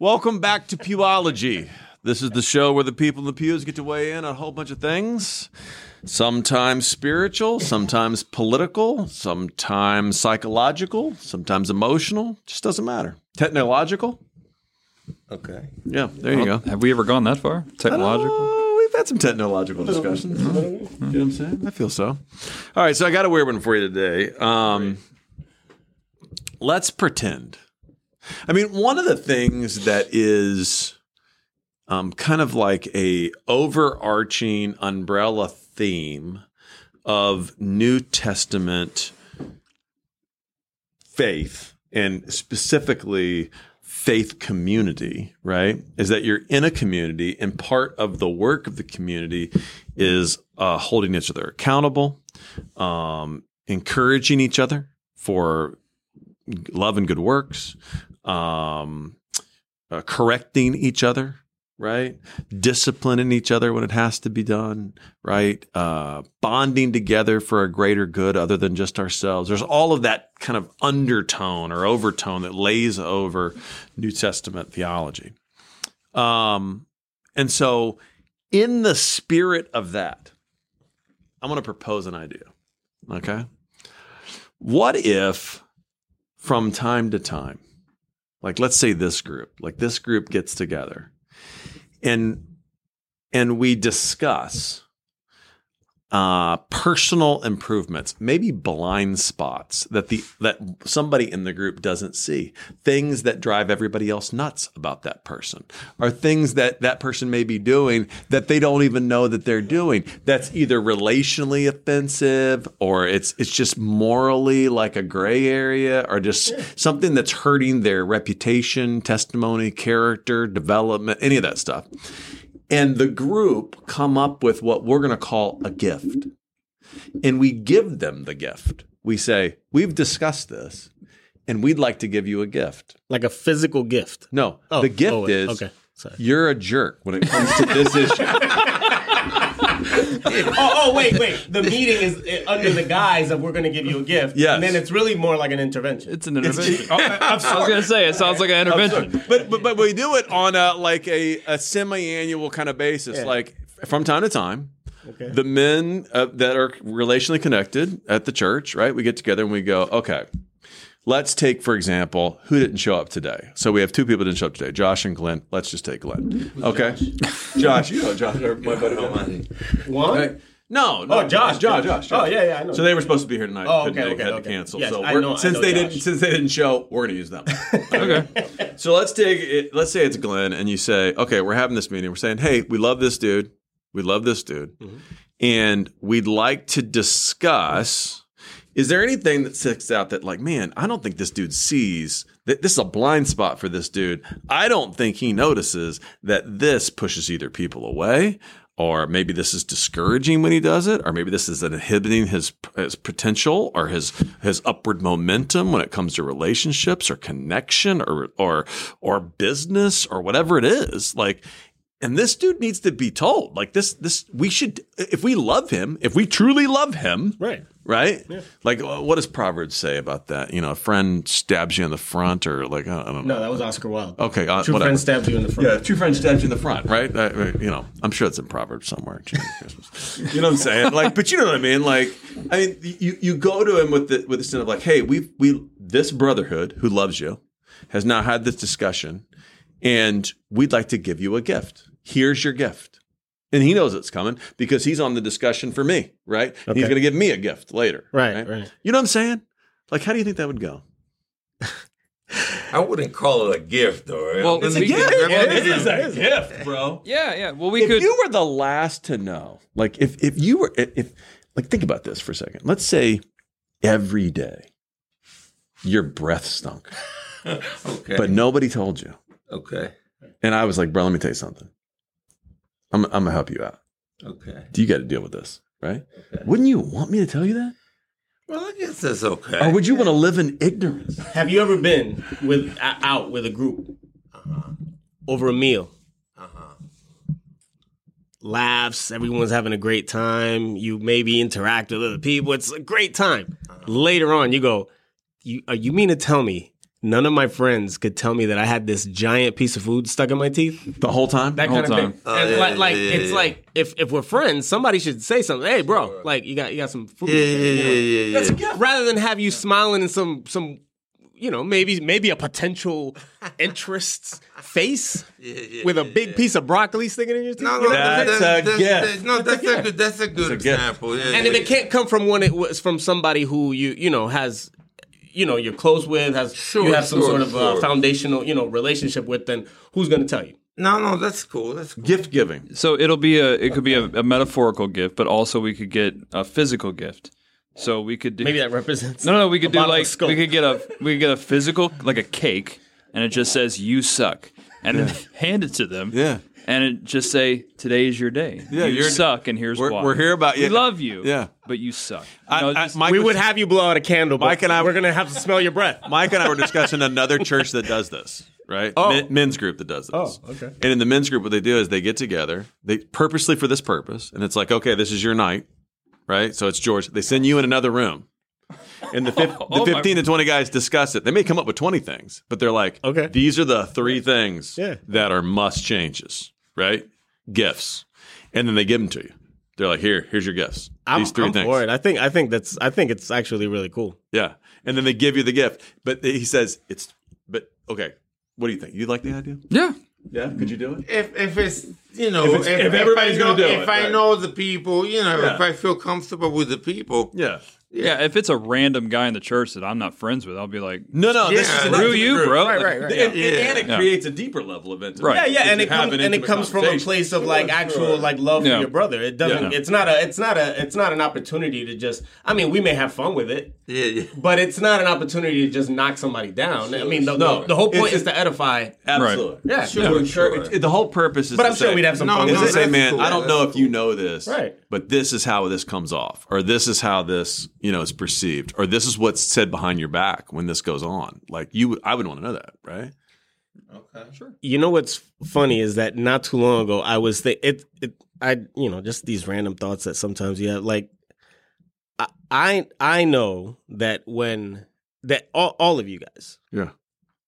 Welcome back to Pewology. This is the show where the people in the pews get to weigh in on a whole bunch of things. Sometimes spiritual, sometimes political, sometimes psychological, sometimes emotional. Just doesn't matter. Technological. Okay. Yeah, there you go. Have we ever gone that far? Technological? We've had some technological discussions. You know what I'm saying? I feel so. All right, so I got a weird one for you today. Um, let's pretend. I mean, one of the things that is um, kind of like a overarching umbrella theme of New Testament faith, and specifically faith community, right? Is that you're in a community, and part of the work of the community is uh, holding each other accountable, um, encouraging each other for love and good works, um, uh, correcting each other, right? Disciplining each other when it has to be done, right? Uh, bonding together for a greater good other than just ourselves. There's all of that kind of undertone or overtone that lays over New Testament theology. Um, and so, in the spirit of that, I'm going to propose an idea. Okay. What if from time to time, like let's say this group, like this group gets together and and we discuss uh, personal improvements, maybe blind spots that the that somebody in the group doesn't see, things that drive everybody else nuts about that person, or things that that person may be doing that they don't even know that they're doing. That's either relationally offensive, or it's it's just morally like a gray area, or just something that's hurting their reputation, testimony, character, development, any of that stuff and the group come up with what we're going to call a gift. And we give them the gift. We say, We've discussed this and we'd like to give you a gift. Like a physical gift. No, Oh, the gift oh, is okay, sorry. you're a jerk when it comes to this issue. oh, oh, wait, wait. The meeting is uh, under the guise of we're going to give you a gift. Yes. And then it's really more like an intervention. It's an intervention. Oh, I was going to say, it sounds like an intervention. but, but but we do it on a like a, a semi-annual kind of basis, Yeah. like from time to time. Okay. The men uh, that are relationally connected at the church, right? We get together and we go, okay, let's take for example, who didn't show up today. So we have two people didn't show up today, Josh and Glenn. Let's just take Glenn. Okay, Josh, you know Josh, our- my buddy. One? Right? No, no, Oh, Josh, Josh, Josh, Josh. Oh, yeah, yeah, I know. So they were supposed to be here tonight. Oh, couldn't okay, make, okay, had to cancel. Yes, so I we're- know- I since know they Josh. didn't, since they didn't show, we're going to use them. Okay. So let's take it. Let's say it's Glenn, and you say, "Okay, we're having this meeting. We're saying, hey, we love this dude. We love this dude, mm-hmm. and we'd like to discuss. Is there anything that sticks out that, like, man, I don't think this dude sees that this is a blind spot for this dude. I don't think he notices that this pushes either people away." Or maybe this is discouraging when he does it, or maybe this is inhibiting his his potential or his his upward momentum when it comes to relationships or connection or or or business or whatever it is. Like, and this dude needs to be told. Like this this we should if we love him, if we truly love him, Right. Right? Like, uh, what does Proverbs say about that? You know, a friend stabs you in the front, or like I don't know. No, that was Oscar Wilde. Okay, uh, True whatever. friend stabbed you in the front. Yeah, true friend stabs you in the front, right? Uh, you know, I'm sure it's in Proverbs somewhere. You know what I'm saying? Like, but you know what I mean? Like, I mean, you you go to him with the with the sense of like, hey, we we this brotherhood who loves you has now had this discussion, and we'd like to give you a gift. Here's your gift. And he knows it's coming because he's on the discussion for me, right? And He's going to give me a gift later. Right, right. You know what I'm saying? Like, how do you think that would go? I wouldn't call it a gift, though. Well, It's then a we- gift. Yeah, it is a gift, bro. Yeah, yeah. Well, we if could. you were the last to know, like if if you were if, if like think about this for a second. Let's say every day your breath stunk, Okay. but nobody told you. okay. And I was like, bro, let me tell you something. I'm I'm gonna help you out. Okay. Do you got to deal with this, right? Okay. Wouldn't you want me to tell you that, Well, I guess that's okay. or would you want to live in ignorance? Have you ever been with out with a group over a meal? uh-huh. Laughs, everyone's having a great time. You maybe interact with other people. It's a great time. Later on, you go, you uh, you mean to tell me none of my friends could tell me that I had this giant piece of food stuck in my teeth. The whole time. That whole kind of time. thing. Oh, and yeah, like, yeah, like yeah, it's yeah. like if if we're friends, somebody should say something. Hey, bro, like you got you got some food. Yeah, yeah, yeah, yeah, yeah. Rather than have you smiling in some some you know maybe maybe a potential interest face yeah, with a big yeah. piece of broccoli sticking in your teeth. No, you no, know? That's that's, a gift. no, that's a good. That's a good a gift. example. Yeah, and if yeah. it can't come from one, it was from somebody who you you know has you know you're close with has Sure, you have some sure, sort of uh, foundational you know relationship with, then who's going to tell you? No, no, that's cool. That's cool. Gift giving. So it'll be a it could be a, a metaphorical gift, but also we could get a physical gift. So we could do Maybe that represents no, no. We could do like we could get a we could get a physical like a cake, and it just says "you suck," and then hand it to them. Yeah. And it just say today is your day. Yeah, you you're- suck, and here's We're, why. we're here about you. We love you. Yeah. but you suck. I- You know, I- just- Mike we was- would have you blow out a candle, Mike and I- we're going to have to smell your breath. Mike and I were discussing another church that does this, right? Oh. Men- men's group that does this. Oh, okay. And in the men's group, what they do is they get together, they purposely for this purpose, and it's like, okay, this is your night, right? So it's George. They send you in another room. And the, fif- Oh, the my- 15 to 20 guys discuss it. They may come up with 20 things, but they're like, Okay. these are the three things Yeah. that are must changes, right? Gifts. And then they give them to you. They're like, here, here's your gifts. I'm, These 3 I'm things. for it. I think I think that's I think it's actually really cool. Yeah. And then they give you the gift. But he says, it's, but okay, what do you think? You like the idea? yeah. Yeah. Could you do it? if if it's you know If it's- if everybody's I know, gonna do if it, I right. know the people, you know, Yeah. if I feel comfortable with the people, Yeah. Yeah, if it's a random guy in the church that I'm not friends with, I'll be like, No, no, this is an Screw you, group. bro. Right, right, right. And, and- Yeah. and it Yeah. creates a deeper level of intimacy. Right. Yeah, yeah, and it comes an and it comes from a place of like actual like love Yeah. for your brother. It doesn't. Yeah. It's not a. It's not a. It's not an opportunity to just. I mean, we may have fun with it, yeah, yeah. but it's not an opportunity to just knock somebody down. I mean, the, No. the, the whole point It's- is to edify. Absolutely. Yeah, Sure, sure. It- it- the whole purpose is But to I'm sure we'd have some No, fun is it. say, man, cool. I don't That's know if you know this, Right. But this is how this comes off, or this is how this, you know, is perceived, or this is what's said behind your back when this goes on. Like you, I would want to know that, right? Okay, sure. You know what's funny is that not too long ago I was th- it it I you know just these random thoughts that sometimes you have like I I, I know that when that all, all of you guys Yeah.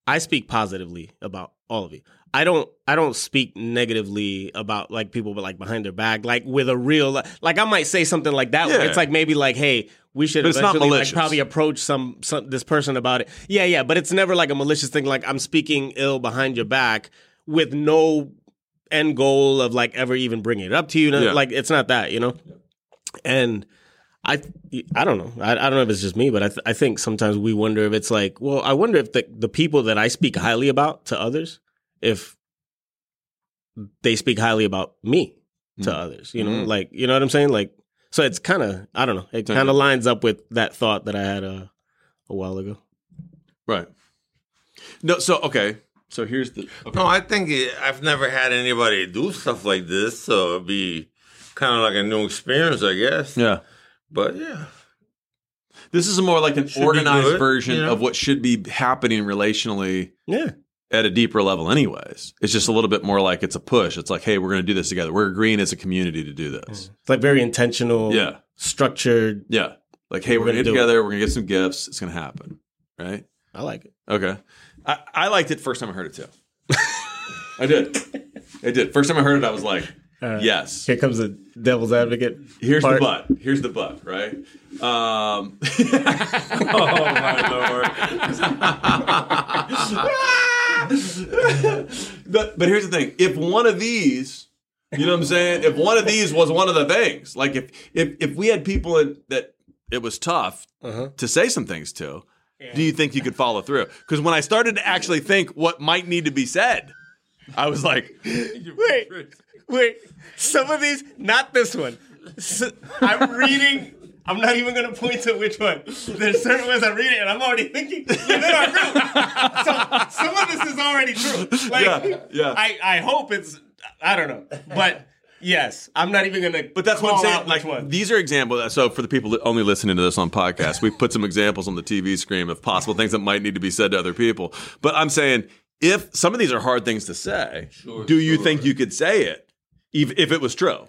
I speak positively about all of you. I don't I don't speak negatively about like people but like behind their back like with a real like I might say something like that Yeah. it's like maybe like hey we should But it's not like probably approach some some this person about it. Yeah, yeah, but it's never like a malicious thing like I'm speaking ill behind your back with no end goal of like ever even bringing it up to you. Yeah. Like it's not that, you know. And I I don't know. I, I don't know if it's just me, but I th- I think sometimes we wonder if it's like, well, I wonder if the the people that I speak highly about to others, if they speak highly about me to Mm. others, you know, Mm. like you know what I'm saying, like. So it's kind of I don't know. It kind of lines up with that thought that I had uh, a while ago. Right. No. So okay. So here's the. Okay. No, I think it, I've never had anybody do stuff like this, so it'd be kind of like a new experience, I guess. Yeah. But yeah, This is a more like an Should organized good, version you know? of what should be happening relationally Yeah, at a deeper level, anyways. It's just a little bit more like it's a push. It's like, hey, we're going to do this together. We're agreeing as a community to do this. Mm. it's like very intentional. Yeah. structured. Yeah. Like, hey, we're, We're going to get do it. together. We're going to get some gifts. It's going to happen. Right. I like it. Okay. I, I liked it first time I heard it too. I did. I did. First time I heard it, I was like, yes. Here comes the devil's advocate. Here's part. the butt. Here's the butt, right? Um, oh my lord! but but here's the thing: if one of these, you know what I'm saying? If one of these was one of the things, like if if if we had people in, that it was tough Uh-huh. to say some things to, do you think you could follow through? Because when I started to actually think what might need to be said, I was like, Wait, wait. Some of these, not this one. I'm reading. I'm not even gonna point to which one. There's certain ones I'm reading, and I'm already thinking, yeah, they're not true. So some of this is already true. Like, Yeah, yeah. I, I hope it's. I don't know, but yes, I'm not even gonna. But that's what I'm saying. out Like one. these are examples. Uh, so for the people that only listening to this on podcast, we put some examples on the TV screen of possible things that might need to be said to other people. But I'm saying if some of these are hard things to say, do you sure. think you could say it if, if it was true?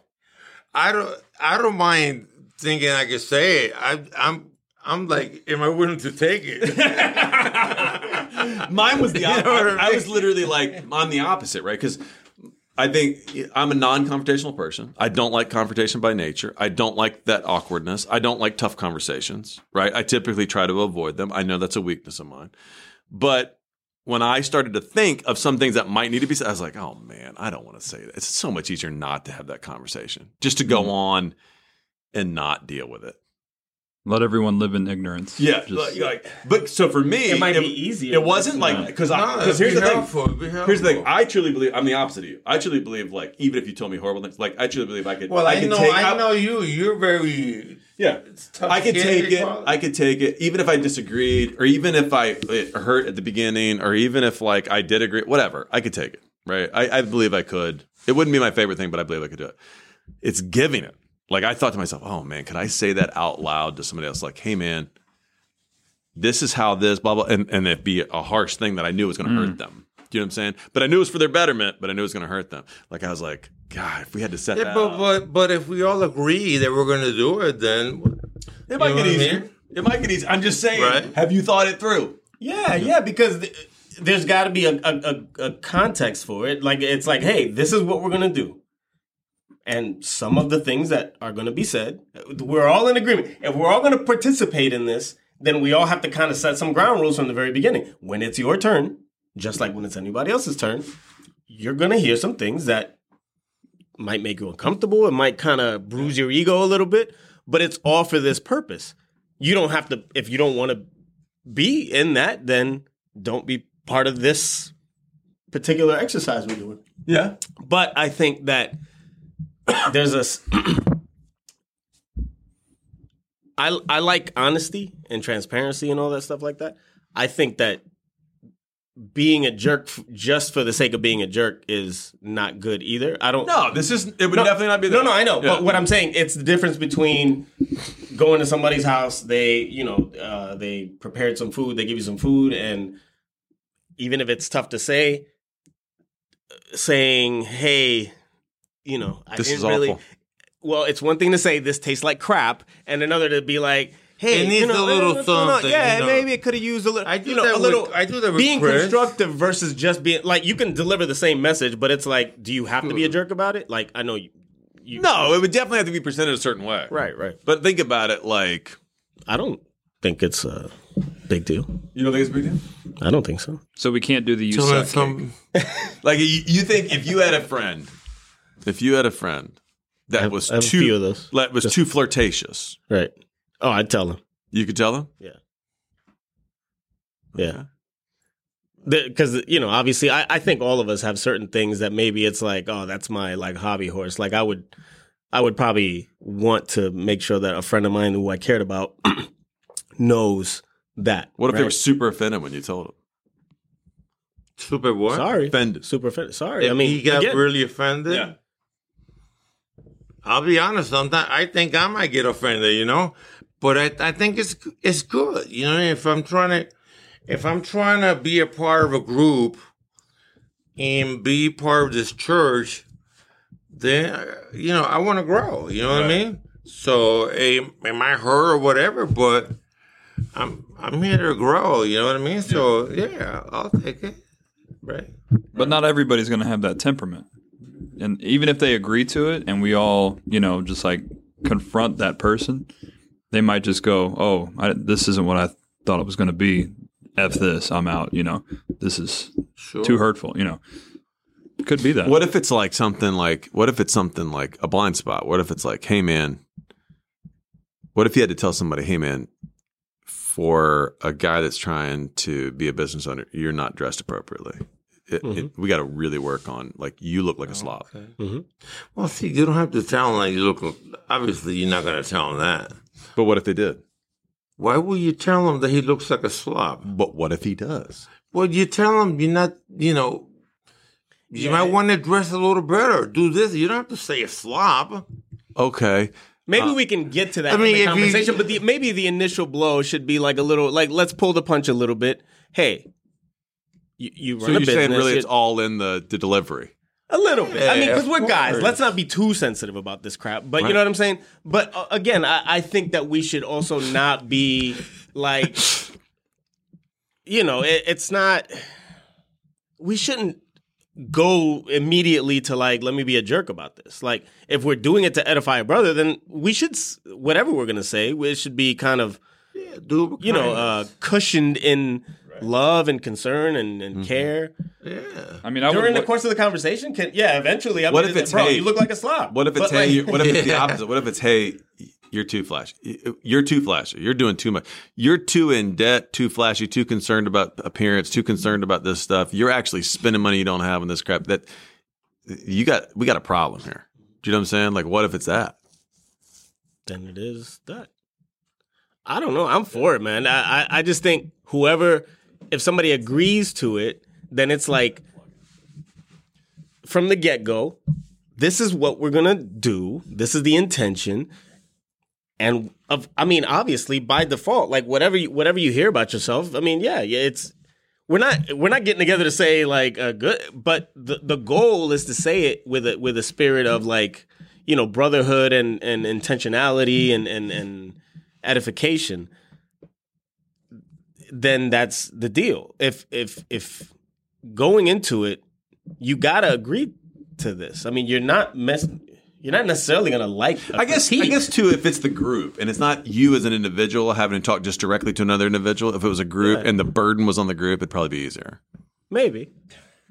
I don't. I don't mind thinking I could say it. I, I'm. I'm like, am I willing to take it? mine was the You know opposite. what I I, was literally like, I'm the opposite, right? Because I think I'm a non-confrontational person. I don't like confrontation by nature. I don't like that awkwardness. I don't like tough conversations, right? I typically try to avoid them. I know that's a weakness of mine. But when I started to think of some things that might need to be said, I was like, oh man, I don't want to say that. It's so much easier not to have that conversation, just to go mm-hmm. on and not deal with it. Let everyone live in ignorance. Yeah, Just- like, like- but so for me, It might be easier. It wasn't like because No, because be here's the thing. helpful, be Here's the thing. I truly believe I'm the opposite of you. I truly believe like even if you told me horrible things, like I truly believe I could. Well, I, could know, take. I know you. You're very. Yeah, tough I could take it. call it. I could take it, even if I disagreed, or even if I it hurt at the beginning, or even if like I did agree. Whatever, I could take it. Right? I, I believe I could. It wouldn't be my favorite thing, but I believe I could do it. It's giving it. Like I thought to myself, oh man, could I say that out loud to somebody else? Like, hey man, this is how this blah blah, and and it'd be a harsh thing that I knew was going to hurt mm. them. Do you know what I'm saying? But I knew it was for their betterment. But I knew it was going to hurt them. Like I was like, God, if we had to set Yeah, that, but up, but but if we all agree that we're going to do it, then it might get what I easier. mean? It might get easier. I'm just saying. Right. Have you thought it through? Yeah, yeah, because th- there's got to be a, a, a, a context for it. Like it's like, hey, this is what we're gonna do, and some of the things that are gonna be said, we're all in agreement. If we're all gonna participate in this, then we all have to kind of set some ground rules from the very beginning. When it's your turn, just like when it's anybody else's turn, you're gonna hear some things that might make you uncomfortable. It might kind of bruise your ego a little bit, but it's all for this purpose. You don't have to if you don't want to be in that, then don't be part of this particular exercise we're doing. Yeah. But I think that there's a. s- I I like honesty and transparency and all that stuff like that. I think that being a jerk f- just for the sake of being a jerk is not good either. I don't. No, this is. It would No, definitely not be. No, no, I know. Yeah. But what I'm saying, it's the difference between going to somebody's house. They, you know, uh, they prepared some food. They give you some food, and even if it's tough to say, saying, "Hey, you know, I This didn't is really." awful. Well, it's one thing to say this tastes like crap, and another to be like, "Hey, It needs you know, a little eh, no, no, something, Yeah, you know. maybe it could have used a little. I do you know, that a with- little. I do that with being Chris. constructive versus just being like you can deliver the same message, but it's like, do you have to be a hmm. jerk about it? Like, I know you. you No, it would definitely have to be presented a certain way. Right, right. But think about it. Like, I don't think it's a big deal. you don't think it's a big deal? I don't think so. So we can't do the you Tell suck some- Like, you, you think if you had a friend, if you had a friend that have- was I have a too few of those. that was too flirtatious, Right. Oh, I'd tell him. you could tell them. Yeah. Yeah. Because you know, obviously, I, I think all of us have certain things that maybe it's like, oh, that's my like hobby horse. Like I would, I would probably want to make sure that a friend of mine who I cared about knows that. What if they were super offended when you told them? super what? sorry, Offended. super offended? Sorry, If I mean, he got again, really offended. Yeah. I'll be honest. Sometimes I think I might get offended, you know, but I, I think it's it's good, you know. If I'm trying to, if I'm trying to be a part of a group and be part of this church, then you know I want to grow. You know what I mean? So am, it might hurt or whatever, but I'm I'm here to grow. You know what I mean? So yeah, I'll take it. Right. But not everybody's going to have that temperament. And even if they agree to it and we all, you know, just like confront that person, they might just go, oh, I, this isn't what I thought it was going to be. F this, I'm out, you know. This is Sure. too hurtful, you know. Could be that. What if it's like something like? What if it's something like a blind spot? What if it's like, hey man, what if you had to tell somebody, hey man, for a guy that's trying to be a business owner, you're not dressed appropriately. It, it, mm-hmm. we got to really work on like you look like a oh, slob. Mm-hmm. Well, see, you don't have to tell them that you look. Obviously, you're not going to tell them that. But what if they did? Why would you tell him that he looks like a slob? But what if he does? Well, you tell him you're not. You know, you might want to dress a little better. Do this. You don't have to say a slob. Okay. Maybe uh, we can get to that I mean, in the if you- conversation, but the, maybe the initial blow should be like a little, like let's pull the punch a little bit. Hey, you, you run So a you're saying really it's all in the, the delivery. A little bit. I mean, because we're guys. Let's not be too sensitive about this crap. But you know what I'm saying? But uh, again, I, I think that we should also not be like you know, it, it's not. We shouldn't go immediately to like, let me be a jerk about this. Like, if we're doing it to edify a brother, then we should whatever we're gonna say, it should be kind of Yeah, you know uh, cushioned in love and concern and, and mm-hmm. care yeah. I mean, I during would, the course of the conversation. Can yeah, eventually. I'm What gonna if say, it's, bro? hey, you look like a slob. What if it's But, hey? like- what if it's the opposite? What if it's hey? You're too flashy. You're too flashy. You're doing too much. You're too in debt, too flashy, too concerned about appearance, too concerned about this stuff. You're actually spending money you don't have on this crap. That you got. We got a problem here. Do you know what I'm saying? Like, what if it's that? then it is that. I don't know. I'm for it, man. I, I, I just think whoever, if somebody agrees to it, then it's like from the get go, this is what we're gonna do. This is the intention, and of I mean, obviously by default, like whatever you, whatever you hear about yourself, I mean, yeah, yeah, it's we're not we're not getting together to say like a good, but the the goal is to say it with a with a spirit of like you know brotherhood and and intentionality and and and edification. Then that's the deal. If if if going into it, you gotta agree to this. I mean, you're not mess. You're not necessarily gonna like. a I guess. I critique. guess too. If it's the group and it's not you as an individual having to talk just directly to another individual. If it was a group Yeah. and the burden was on the group, it'd probably be easier. maybe.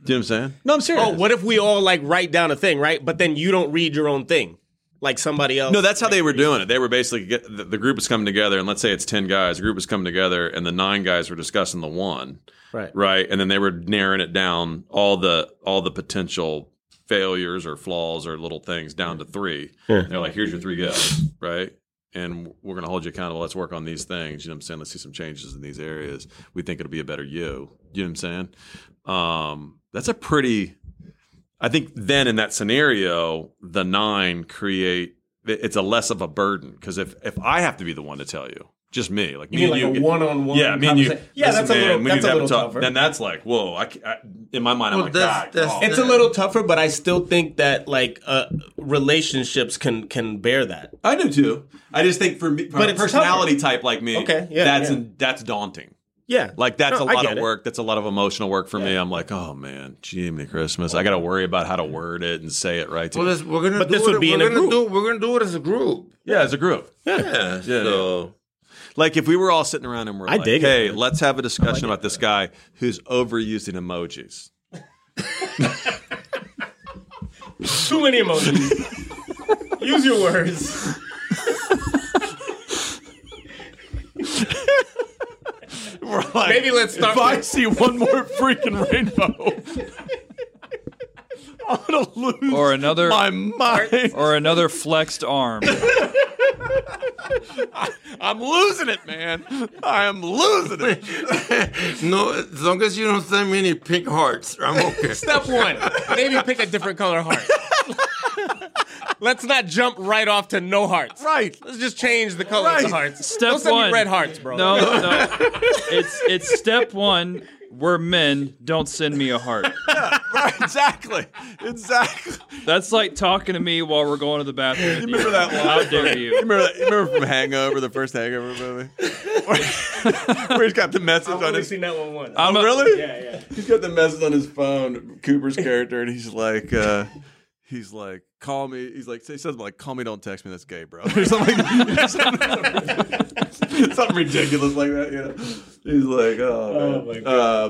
Do you know what I'm saying? No, I'm serious. Oh, what if we all like write down a thing, right? But then you don't read your own thing, like somebody else. No, that's how they were doing it. They were basically get, the, the group was coming together, and let's say it's ten guys. The group was coming together, and the nine guys were discussing the one, right. right? And then they were narrowing it down all the all the potential failures or flaws or little things down to three. Yeah. They're like, here's your three guys, right? And we're going to hold you accountable. Let's work on these things. You know what I'm saying? Let's see some changes in these areas. We think it'll be a better you. You know what I'm saying? Um, that's a pretty. I think then in that scenario, the nine create. It's a less of a burden because if if I have to be the one to tell you, just me, like You me mean and like you, a one-on-one? yeah, me and you. conversation? Yeah, listen, that's a little. man, That's a to have little talk. tougher. Then that's like, whoa! I, I- in my mind, I'm Well, like, that's- God, that's- oh, It's a little tougher, but I still think that like uh, relationships can can bear that. I do too. I just think for me, for But a it's personality type like me, Okay, yeah, that's yeah. that's daunting. Yeah, Like that's No, a I lot get of it. work. That's a lot of emotional work for me. I'm like, oh man, Jiminy Christmas. I got to worry about how to word it and say it right. Well, this, we're gonna But do this it. would be we're in a gonna group. do. We're gonna do it as a group. yeah, as a group. Yeah. Yeah, so Like if we were all sitting around and we're I like, dig hey, man. let's have a discussion about this guy who's overusing emojis. too many emojis. Use your words. We're like, Maybe let's start If I see one more freaking rainbow, I'm gonna lose or another, my mind. or another flexed arm. I'm losing it, man. I am losing it. no, as long as you don't send me any pink hearts, I'm okay. Step one, maybe pick a different color heart. Let's not jump right off to no hearts. Right. Let's just change the color of Right. the hearts. Step Don't send one. me red hearts, bro. No, no. It's it's step one. We're men. Don't send me a heart. Right, exactly. Exactly. That's like talking to me while we're going to the bathroom. You remember that line? How dare You you? remember that? You remember from Hangover, the first Hangover movie, where, where he's got the message I've on only his. seen that one once. I'm Oh, a- really? yeah, yeah. He's got the message on his phone. Cooper's character, and he's like, uh, he's like, call me. He's like, he says like, call me, don't text me. That's gay, bro. Or something, something, something ridiculous like that. You know, he's like, oh, Oh, my God.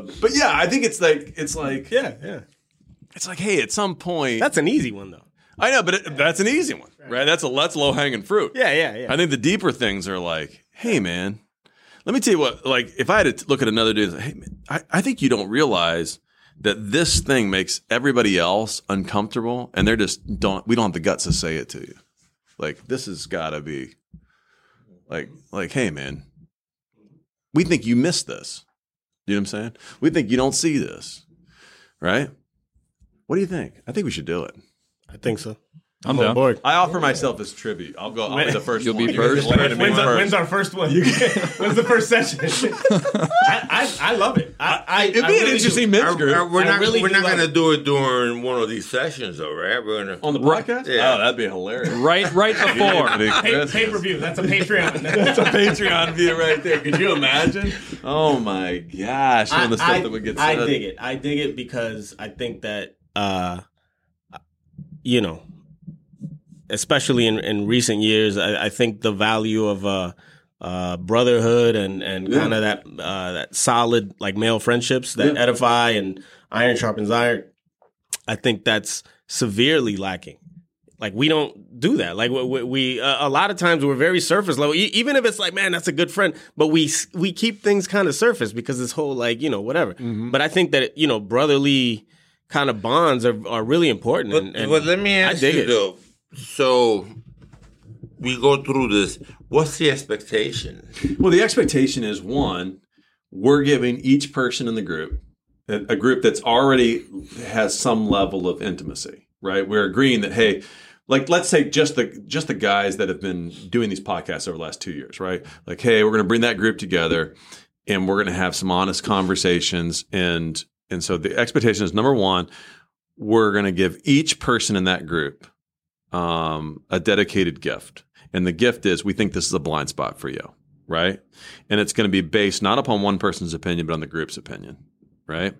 Uh, but yeah, I think it's like, it's like, Yeah, yeah. it's like, hey, at some point, That's an easy one though. I know, but it, that's an easy one, right? That's a that's low hanging fruit. Yeah, yeah, yeah. I think the deeper things are like, hey, man, let me tell you what. Like, if I had to look at another dude, and say, hey, man, I, I think you don't realize that this thing makes everybody else uncomfortable, and they're just don't. We don't have the guts to say it to you. Like, this has got to be, like, like, hey, man, we think you missed this. You know what I'm saying? We think you don't see this, right? What do you think? I think we should do it. I think so. I'm on down. board. I offer myself as tribute. I'll go. I'll be the first. You'll one. be first. just land me When's, our, first. when's our first one? when's the first session? I, I, I love it. I, I, It'd I be an really interesting do. men's Uh, group uh, we're not, really we're not gonna do it during one of these sessions, though, right? We're gonna. on the podcast. Yeah. Oh, that'd be hilarious. Right, right before. Pay, pay per view. That's a Patreon. That's a Patreon view right there. Could you imagine? Oh my gosh, some the stuff I, that would get I dig it. I dig it because I think that, uh, you know, especially in, in recent years, I, I think the value of uh, uh, brotherhood and, and Yeah. kind of that uh, that solid like male friendships that Yeah. edify and iron sharpens iron. I think that's severely lacking. Like we don't do that. Like we, we, we uh, a lot of times we're very surface level. E- even if it's like, man, that's a good friend, but we we keep things kind of surface because this whole like you know whatever. But I think that you know brotherly kind of bonds are are really important. But, and, and but let me I ask dig you it. though. So we go through this. What's the expectation? Well, the expectation is one, we're giving each person in the group a, group that's already has some level of intimacy, right? We're agreeing that hey, like let's say just the just the guys that have been doing these podcasts over the last two years, right? Like, hey, we're going to bring that group together, and we're going to have some honest conversations, and and so the expectation is number one, we're going to give each person in that group um, a dedicated gift. And the gift is we think this is a blind spot for you, right? And it's going to be based not upon one person's opinion, but on the group's opinion, right?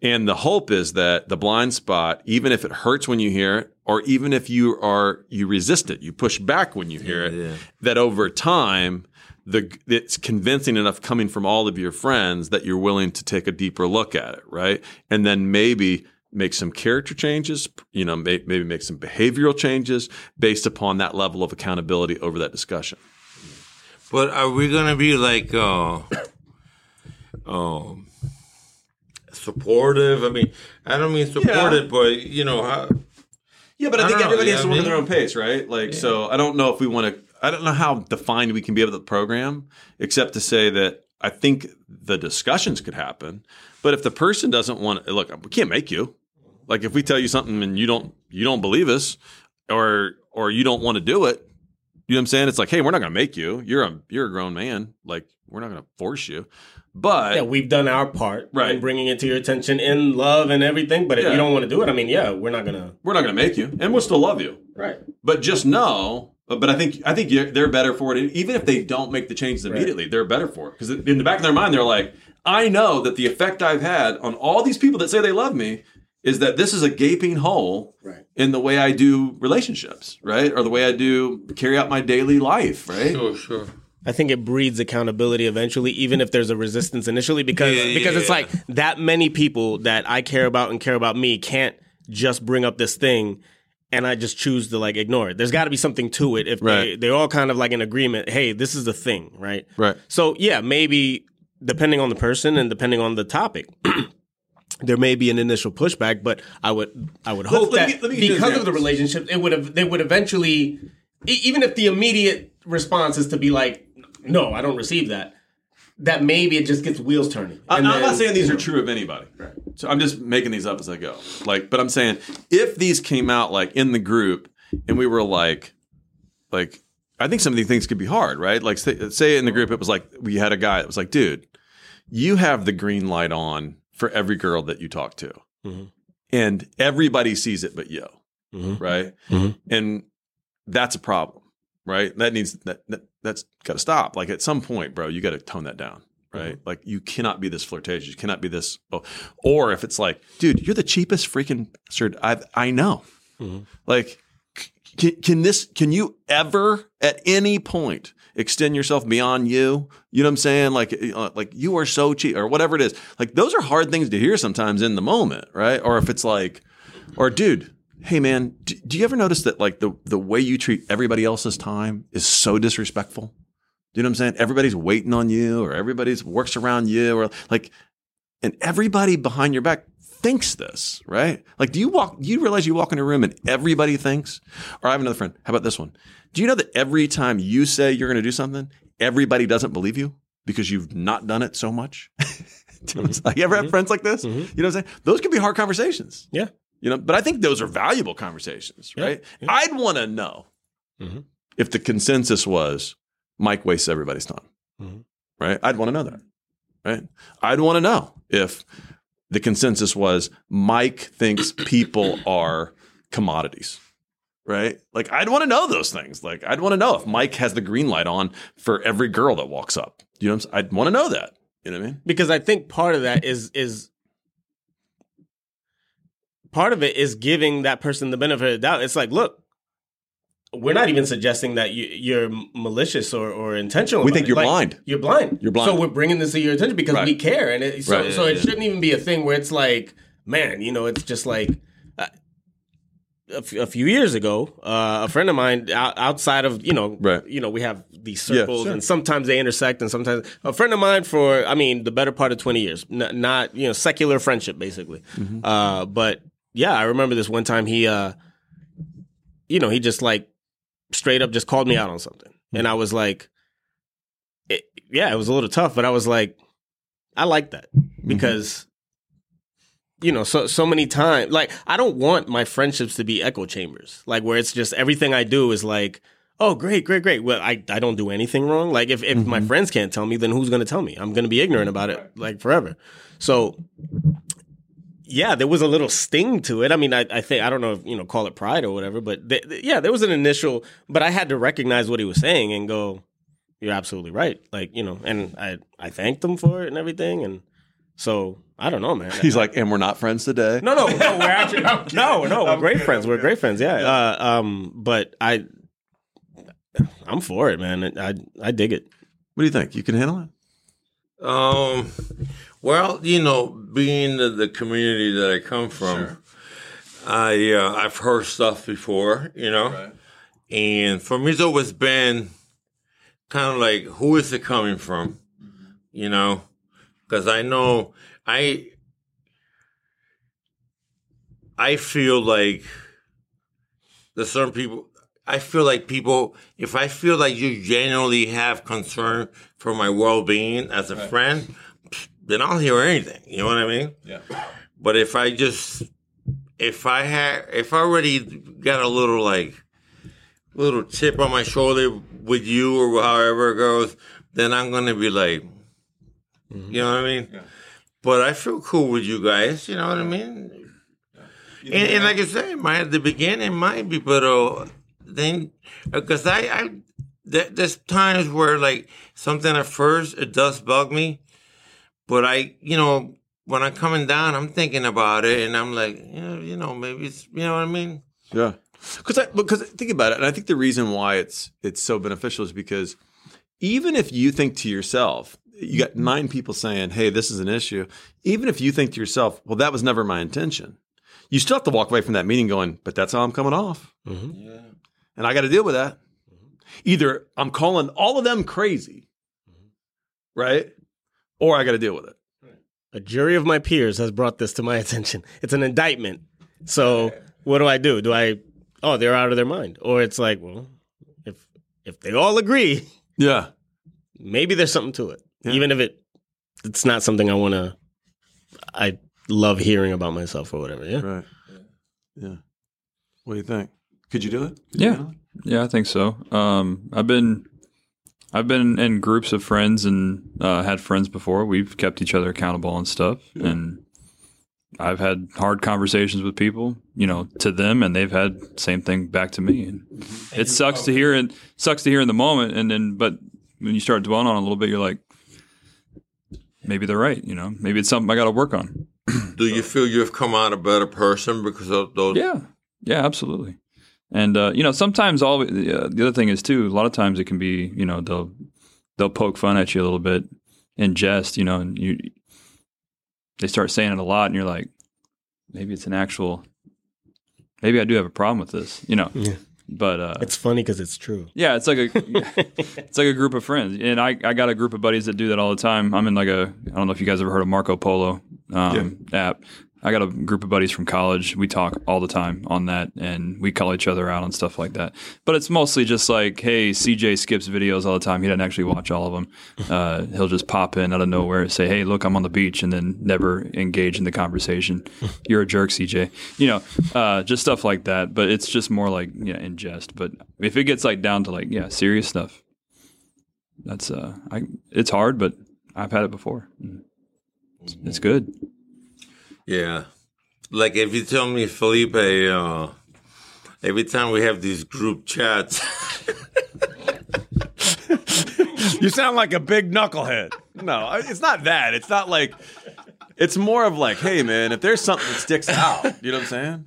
And the hope is that the blind spot, even if it hurts when you hear it, or even if you are you resist it, you push back when you hear it, Yeah. that over time the it's convincing enough coming from all of your friends that you're willing to take a deeper look at it, right? And then maybe make some character changes, you know, may, maybe make some behavioral changes based upon that level of accountability over that discussion. But are we gonna be like, uh, um, supportive? I mean, I don't mean supportive, but you know how. Yeah, but I, I think everybody yeah, has to I work at their own pace, right? Like, so I don't know if we want to. I don't know how defined we can be of the program, except to say that I think the discussions could happen. But if the person doesn't want to, look, we can't make you. Like, if we tell you something and you don't, you don't believe us, or or you don't want to do it, you know what I'm saying? It's like, hey, we're not going to make you. You're a you're a grown man. Like, we're not going to force you. But Yeah, we've done our part Right. in bringing it to your attention in love and everything. But if Yeah. you don't want to do it, I mean, yeah, we're not gonna. we're not going to make you, and we'll still love you. Right. But just know, but but I think I think they're better for it. Even if they don't make the changes immediately, they're better for it because in the back of their mind, they're like, I know that the effect I've had on all these people that say they love me is that this is a gaping hole Right. in the way I do relationships, right, or the way I do carry out my daily life, right. Sure, sure. I think it breeds accountability eventually, even if there's a resistance initially, because Yeah, yeah, because it's yeah. like that many people that I care about and care about me can't just bring up this thing and I just choose to like ignore it. There's got to be something to it if they they're all kind of like in agreement. Hey, this is the thing, right? Right. So yeah, maybe depending on the person and depending on the topic. There may be an initial pushback, but I would I would hope let that let me get you because of the relationship, it would have they would eventually, e- even if the immediate response is to be like, no, I don't receive that. That maybe it just gets wheels turning. I- And I'm not saying these are true of anybody. Right. So I'm just making these up as I go. Like, but I'm saying if these came out like in the group and we were like, like, I think some of these things could be hard, right? Like, say, say in the group, it was like we had a guy that was like, dude, you have the green light on for every girl that you talk to, Mhm. and everybody sees it but you, Mhm. right? Mhm. And that's a problem, right? That needs that, that that's got to stop. Like at some point, bro, you got to tone that down, right? Like you cannot be this flirtatious. You cannot be this. Oh, or if it's like, dude, you're the cheapest freaking bastard I I know. Mhm. Like, can, can this? Can you ever at any point extend yourself beyond you? You know what I'm saying? Like, uh, like you are so cheap, or whatever it is. Like those are hard things to hear sometimes in the moment, right? Or if it's like, or dude, hey man, do, do you ever notice that like the the way you treat everybody else's time is so disrespectful? Do you know what I'm saying? Everybody's waiting on you, or everybody's works around you, or like, and everybody behind your back thinks this, right? Like, do you walk? Do you realize you walk in a room and everybody thinks? Or I have another friend. How about this one? Do you know that every time you say you're going to do something, everybody doesn't believe you because you've not done it so much? You Like, you ever have friends like this? You know what I'm saying? Those can be hard conversations. Yeah. You know, but I think those are valuable conversations, Yeah, right? yeah. I'd want to know Mhm. if the consensus was Mike wastes everybody's time, Mhm. right? I'd want to know that, right? I'd want to know if the consensus was Mike thinks people are commodities, right? Like I'd want to know those things. Like I'd want to know if Mike has the green light on for every girl that walks up. You know, what I'm saying? I'd want to know that. You know what I mean? because I think part of that is is part of it is giving that person the benefit of the doubt. It's like, look, we're not even suggesting that you, you're malicious or, or intentional. We think you're Like, blind. You're blind. You're blind. So we're bringing this to your attention because Right. we care, and it, so Right. so it shouldn't even be a thing where it's like, man, you know, it's just like. Uh, a, f- a few years ago, uh, a friend of mine out, outside of you know, Right. you know, we have these Yeah, circles, sure. and sometimes they intersect, and sometimes a friend of mine for, I mean, the better part of twenty years, N- not you know, secular friendship basically. Mm-hmm. Uh, but yeah, I remember this one time he, uh, you know, he just like straight up just called me out on something, and I was like, it, yeah, it was a little tough, but I was like, I like that Mm-hmm. because you know so so many times like i don't want my friendships to be echo chambers like where it's just everything i do is like oh great great great. Well i, I don't do anything wrong. Like if, if my Mm-hmm. friends can't tell me then who's going to tell me? I'm going to be ignorant about it like forever. So yeah there was a little sting to it i mean i, I think i don't know if you know call it pride or whatever but th- th- yeah there was an initial but i had to recognize what he was saying and go you're absolutely right like you know and i i thanked him for it and everything and so i don't know man He's like, and we're not friends today. no, no, no. We're actually no, no. We're great friends. We're great friends. Yeah. Uh, um, but I, I'm for it, man. I I dig it. What do you think? You can handle it? Um, well, you know, being the, the community that I come from, I uh, I've heard stuff before, you know, and for me, it's always been kind of like, who is it coming from, you know? Because I know I I feel like there's certain people. I feel like people, if I feel like you genuinely have concern for my well being as a friend, then I'll hear anything. You know what I mean? Yeah. But if I just, if I had, if I already got a little like, little chip on my shoulder with you or however it goes, then I'm gonna be like, you know what I mean? Yeah. But I feel cool with you guys. You know what I mean? And, and like I said, my at the beginning might be, but uh, then because I, I there, there's times where like something at first it does bug me, but I, you know, when I'm coming down, I'm thinking about it, and I'm like, you know, you know, maybe it's, you know what I mean? Yeah. Because I because think about it, and I think the reason why it's it's so beneficial is because even if you think to yourself, you got mm-hmm. nine people saying, "Hey, this is an issue." Even if you think to yourself, "Well, that was never my intention," you still have to walk away from that meeting going, "But that's how I'm coming off, mm-hmm. Yeah. and I got to deal with that." Mm-hmm. Either I'm calling all of them crazy, right, or I got to deal with it. A jury of my peers has brought this to my attention. It's an indictment. So what do I do? Do I? Oh, they're out of their mind, or it's like, well, if if they all agree, Yeah. maybe there's something to it, Yeah. even if it it's not something I want to. I love hearing about myself or whatever. Yeah. Right. Yeah. What do you think? Could you do it? Could you Yeah. handle it? Yeah, I think so. Um, I've been I've been in groups of friends and uh, had friends before. We've kept each other accountable and stuff, and I've had hard conversations with people, you know, to them, and they've had same thing back to me. And it sucks to hear, and sucks to hear in the moment, and then but when you start dwelling on it a little bit, you're like, maybe they're right. You know, maybe it's something I got to work on. Do you feel you've come out a better person because of those? Yeah, yeah, absolutely. And uh, you know, sometimes all uh, the other thing is too. A lot of times it can be, you know, they'll they'll poke fun at you a little bit in jest, you know, and you they start saying it a lot, and you're like, maybe it's an actual, maybe I do have a problem with this, you know. Yeah. But uh, It's funny because it's true. yeah, it's like a it's like a group of friends, and I, I got a group of buddies that do that all the time. I'm in like a I don't know if you guys ever heard of Marco Polo um, app. I got a group of buddies from college. We talk all the time on that, and we call each other out on stuff like that. But it's mostly just like, hey, CJ skips videos all the time. He doesn't actually watch all of them. Uh, he'll just pop in out of nowhere, and say, hey, look, I'm on the beach, and then never engage in the conversation. You're a jerk, CJ. You know, uh, just stuff like that. But it's just more like yeah, in jest. But if it gets like down to like yeah, serious stuff, that's uh, I it's hard, but I've had it before. It's, it's good. Yeah. Like if you tell me, Felipe, uh, every time we have these group chats, You sound like a big knucklehead. No, it's not that. It's not like. It's more of like, hey man, if there's something that sticks out, you know what I'm saying?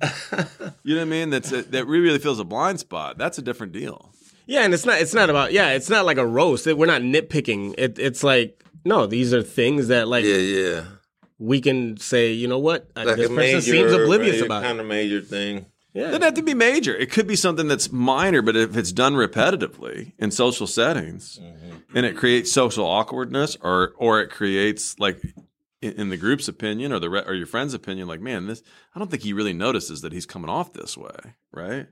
You know what I mean? That's a, that really really feels a blind spot. That's a different deal. Yeah, and it's not it's not about yeah, it's not like a roast. It, we're not nitpicking. It, it's like no, these are things that like yeah, yeah. We can say, you know what, uh, Like this person major, seems oblivious major, about kind it. of major thing. It Yeah, doesn't have to be major. It could be something that's minor, but if it's done repetitively in social settings, and it creates social awkwardness, or or it creates like in, in the group's opinion or the re- or your friend's opinion, like man, this I don't think he really notices that he's coming off this way, right?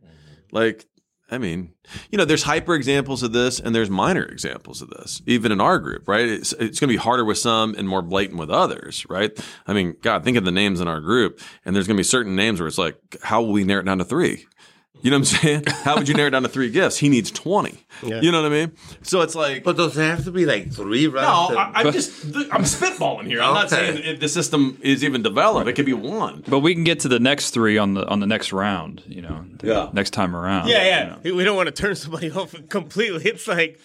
Like. I mean, you know, there's hyper examples of this and there's minor examples of this, even in our group, right? It's, it's going to be harder with some and more blatant with others, right? I mean, God, think of the names in our group, and there's going to be certain names where it's like, how will we narrow it down to three? You know what I'm saying? How would you narrow it down to three gifts? He needs 20. Yeah. You know what I mean? So it's like, But does it have to be like three? no, I, I'm just, I'm spitballing here. I'm not saying if the system is even developed. It could be one. But we can get to the next three on the on the next round. You know, Yeah. next time around. yeah, you yeah. We don't want to turn somebody off completely. It's like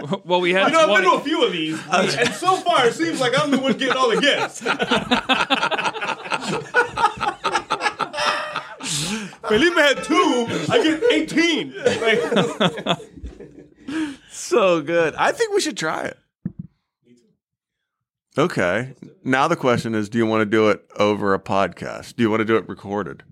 know. Well, we had you know, I've been to a few of these, and so far it seems like I'm the one getting all the gifts. Felipe had two. I get eighteen. Like, So good. I think we should try it. Okay. Now the question is do you want to do it over a podcast? Do you want to do it recorded?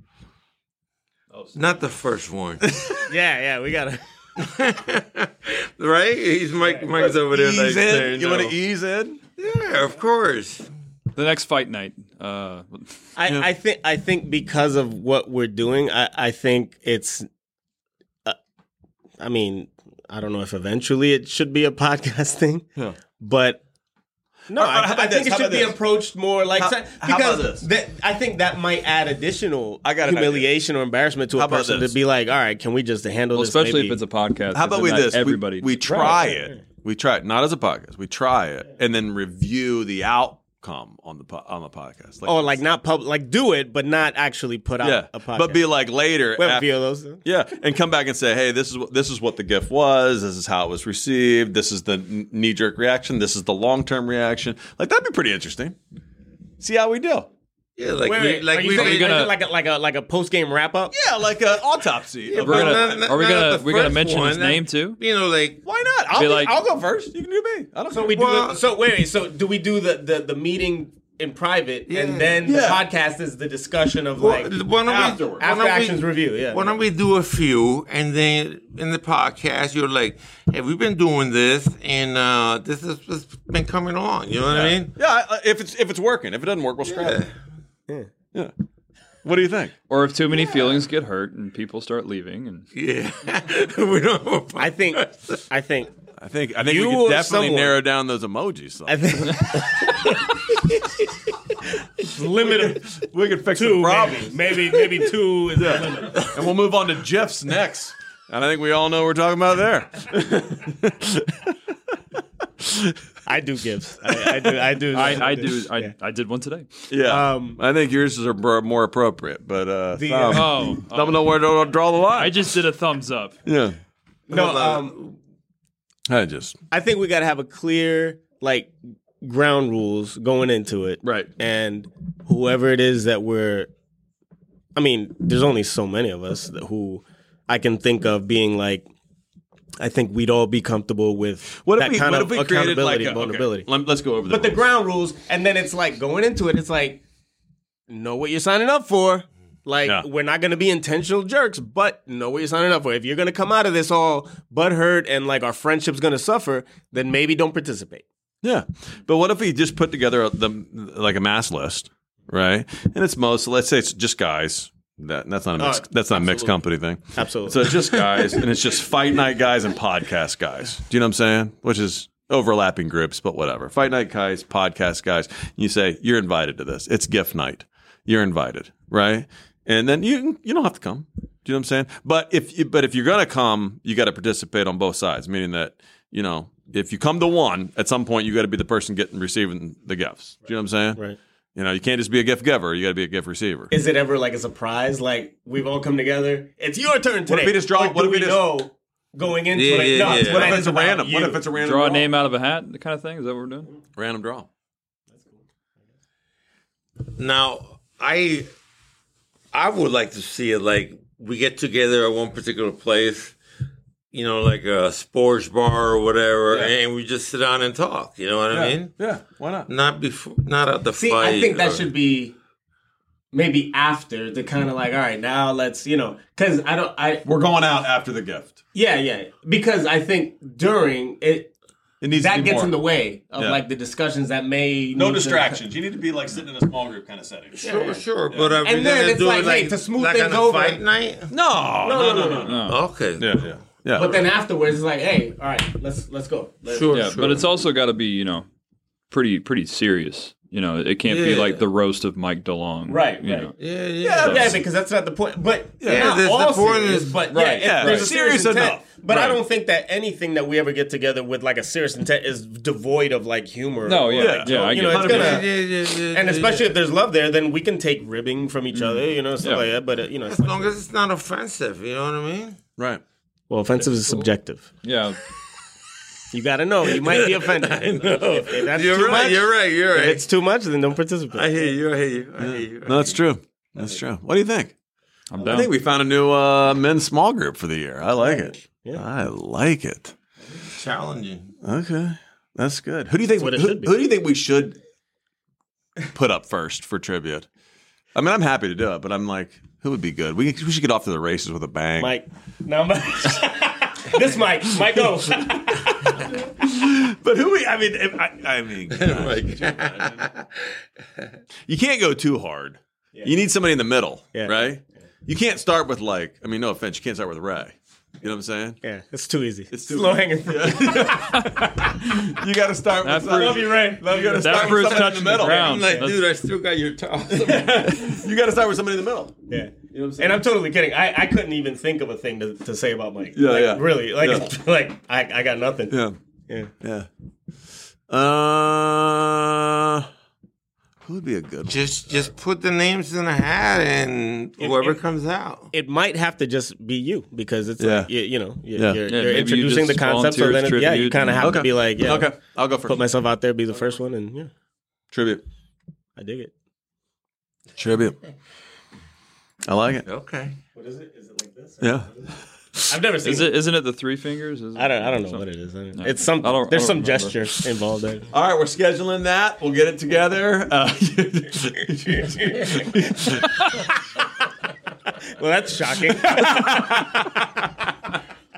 Not the first one, yeah, yeah. We gotta. right? He's Mike. Mike's over there. like, Ease saying in. You no. want to ease in? Yeah, of course. The next fight night. Uh, I, I think I think because of what we're doing, I, I think it's. Uh, I mean, I don't know if eventually it should be a podcast thing, Yeah. but no, Or- or I, how about I think this? it should be this? approached more like How- so- how about because this? that, I think that might add additional I got an humiliation or embarrassment to How a person this? to be like, all right, can we just handle well, this? especially maybe? if it's a podcast. How about we this? Everybody. We, try Right, it. We try it, not as a podcast. We try it and then review the outcome on the po- on the podcast. oh, like not public, like do it, but not actually put out yeah, a podcast. but be like later. we have a few of those. Yeah, and come back and say, "Hey, this is what this is what the gift was. This is how it was received. This is the knee jerk reaction. This is the long term reaction. Like that'd be pretty interesting. See how we do. Yeah, like Wait, we, wait, like are you we saying did- gonna- like a, like a like a post game wrap up? Yeah, like an autopsy. Yeah, We're gonna- not- are we gonna- we're gonna first mention his name, too? You know, like Why not? I'll, Be be like- I'll go first. You can do me. I don't. So we do. Well- the, so wait, wait. So do we do the the, the meeting in private, Yeah. and then the podcast is the discussion of Well, like why don't we- afterwards, why after don't we- actions review? Yeah. Why don't we do a few and then in the podcast you're like, hey, we've been doing this and uh, this has has been coming along. You know what I mean? Yeah, if it's if it's working. If it doesn't work, we'll scrap Yeah. it. Yeah. What do you think? or if too many feelings get hurt and people start leaving, and Yeah. we don't have a I think. I think. I think I think You we or could definitely someone. narrow down those emojis. some. I think. limit we could fix two, the problem, maybe. maybe maybe two is the limit. and we'll move on to Jeff's next. And I think we all know what we're talking about there. I do gifts. I, I do. I do. I, I do. I, I did one today. Yeah, Um, I think yours is more more appropriate. But uh, The, Thumb, uh, Oh, Thumb know where to draw the line. I just did a thumbs up. yeah, No. Um. I just I think we got to have a clear like ground rules going into it. right. and whoever it is that we're i mean there's only so many of us that who i can think of being like i think we'd all be comfortable with What that if we, kind what of if we created like accountability a, and vulnerability Okay, let, us go over the but the ground rules and then it's like going into it it's like know what you're signing up for like Yeah. we're not going to be intentional jerks but know what you're signing up for if you're going to come out of this all butthurt and like our friendship's going to suffer then maybe don't participate Yeah, but what if we just put together a, the like a mass list, right? And it's most. Let's say it's just guys. That that's not a uh, mixed, Oh, that's not a mixed company thing. Absolutely. So it's just guys, and it's just fight night guys and podcast guys. Do you know what I'm saying? Which is overlapping groups, but whatever. Fight night guys, podcast guys. You say you're invited to this. It's gift night. You're invited, right? And then you you don't have to come. Do you know what I'm saying? But if you, but if you're gonna come, you got to participate on both sides. Meaning that you know if you come to one, at some point you got to be the person getting receiving the gifts. Do you know what I'm saying? right. You know, you can't just be a gift giver. You got to be a gift receiver. Is it ever like a surprise? Like we've all come together. It's your turn today. What if we just draw- Or what do if we we just- know going into Yeah, it? yeah, no, yeah. what What if it's a about random? What if it's a random Draw a draw? name out of a hat, the kind of thing. Is that what we're doing? Random draw. That's cool. Now, I I would like to see it like we get together at one particular place, you know, like a sports bar or whatever, Yeah. and we just sit down and talk. You know what I mean? Yeah, why not? Not before, not at the See, fight. I think that or- should be maybe after the kind of like, all right, now let's, you know, because I don't, I, We're going out after the gift. yeah, yeah, because I think during it, It needs to that be gets more. in the way of Yeah. like the discussions that may no need to- distractions. You need to be like sitting in a small group kind of setting. Sure, sure, but are we And then gonna it's do like, it like hey, to smooth like things on a over- fight night? No, No, no, no, no. No. Okay, Yeah, yeah, yeah. But then afterwards, it's like, hey, all right, let's let's go. Let's, sure, Yeah, sure. but it's also got to be you know pretty pretty serious. You know, it can't be like the roast of Mike DeLong. Right, You right. know. yeah, Yeah, yeah. yeah, because that's not the point. But Yeah, yeah, that's all the point serious, is- but Right, yeah, if yeah, right. serious, Serious intent. enough. But I don't think that anything that we ever get together with like a serious intent is devoid of like humor. No, or, yeah, like, yeah, I you get know, it. it's gonna. yeah, yeah, yeah, And especially if there's love there, then we can take ribbing from each other, you know, stuff Yeah. like that. But uh, you know, as long as it's not offensive, you know what I mean? Right. Well, offensive is subjective. Yeah, You got to know. You might be offended. I know. If, if that's you're too right. much, You're right. You're right. if it's too much, then don't participate. I hear you. I hear you. I hear you. No, that's true. That's true. What do you think? I'm I think we found a new uh, men's small group for the year. I like it. Yeah. I like it. challenging. Okay, that's good. Who do you think? what it Who, should be. who do you think we should put up first for tribute? I mean, I'm happy to do it, but I'm like, who would be good? We, we should get off to the races with a bang. Mike, no, Mike. this Mike, Mike, go. But who? We, I mean, if, I, I mean, you can't go too hard. You need somebody in the middle, Yeah. right? You can't start with like. I mean, no offense, you can't start with Ray. You know what I'm saying? yeah, it's too easy. It's too low hanging fruit. You got to start That with. fruit- Love you, Ray. Love you. Got to that start with fruit's somebody in touching the the middle. ground. I'm like, That's- dude, I still got your toss. You got to start with somebody in the middle. Yeah. You know what I'm saying? And I'm totally kidding. I, I couldn't even think of a thing to, to say about Mike. Yeah, Like, yeah. Really. Like, Yeah. like I, I got nothing. yeah, Yeah. yeah. Uh, who would be a good one? just, just put the names in a hat, and whoever it- comes out. It might have to just be you because it's Yeah. like, you, you know, you're, Yeah. you're, Yeah, you're maybe you introducing the concept. So then, it- yeah, you kind of and- have to be like, yeah, Okay, I'll go first. put myself out there, be the first one. And yeah, Tribute. I dig it. Tribute. I like it. Okay. What is it? Is it like this? Yeah. I've never seen Is it? Isn't it the three fingers? Is I don't, I don't know something? what it is. I don't- No. It's some, I don't- there's some don't remember. gesture involved there. All right, we're scheduling that. We'll get it together. Uh, Well, that's shocking.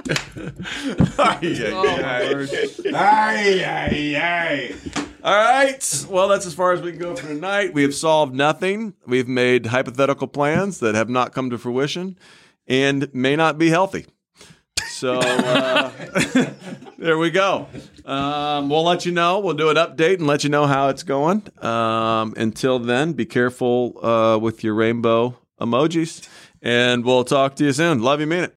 Oh, my word. Aye, aye, aye. All right. Well, that's as far as we can go for tonight. We have solved nothing. We've made hypothetical plans that have not come to fruition and may not be healthy. So uh, there we go. Um, we'll let you know. We'll do an update and let you know how it's going. Um, until then, be careful uh, with your rainbow emojis, and we'll talk to you soon. Love you, mean it.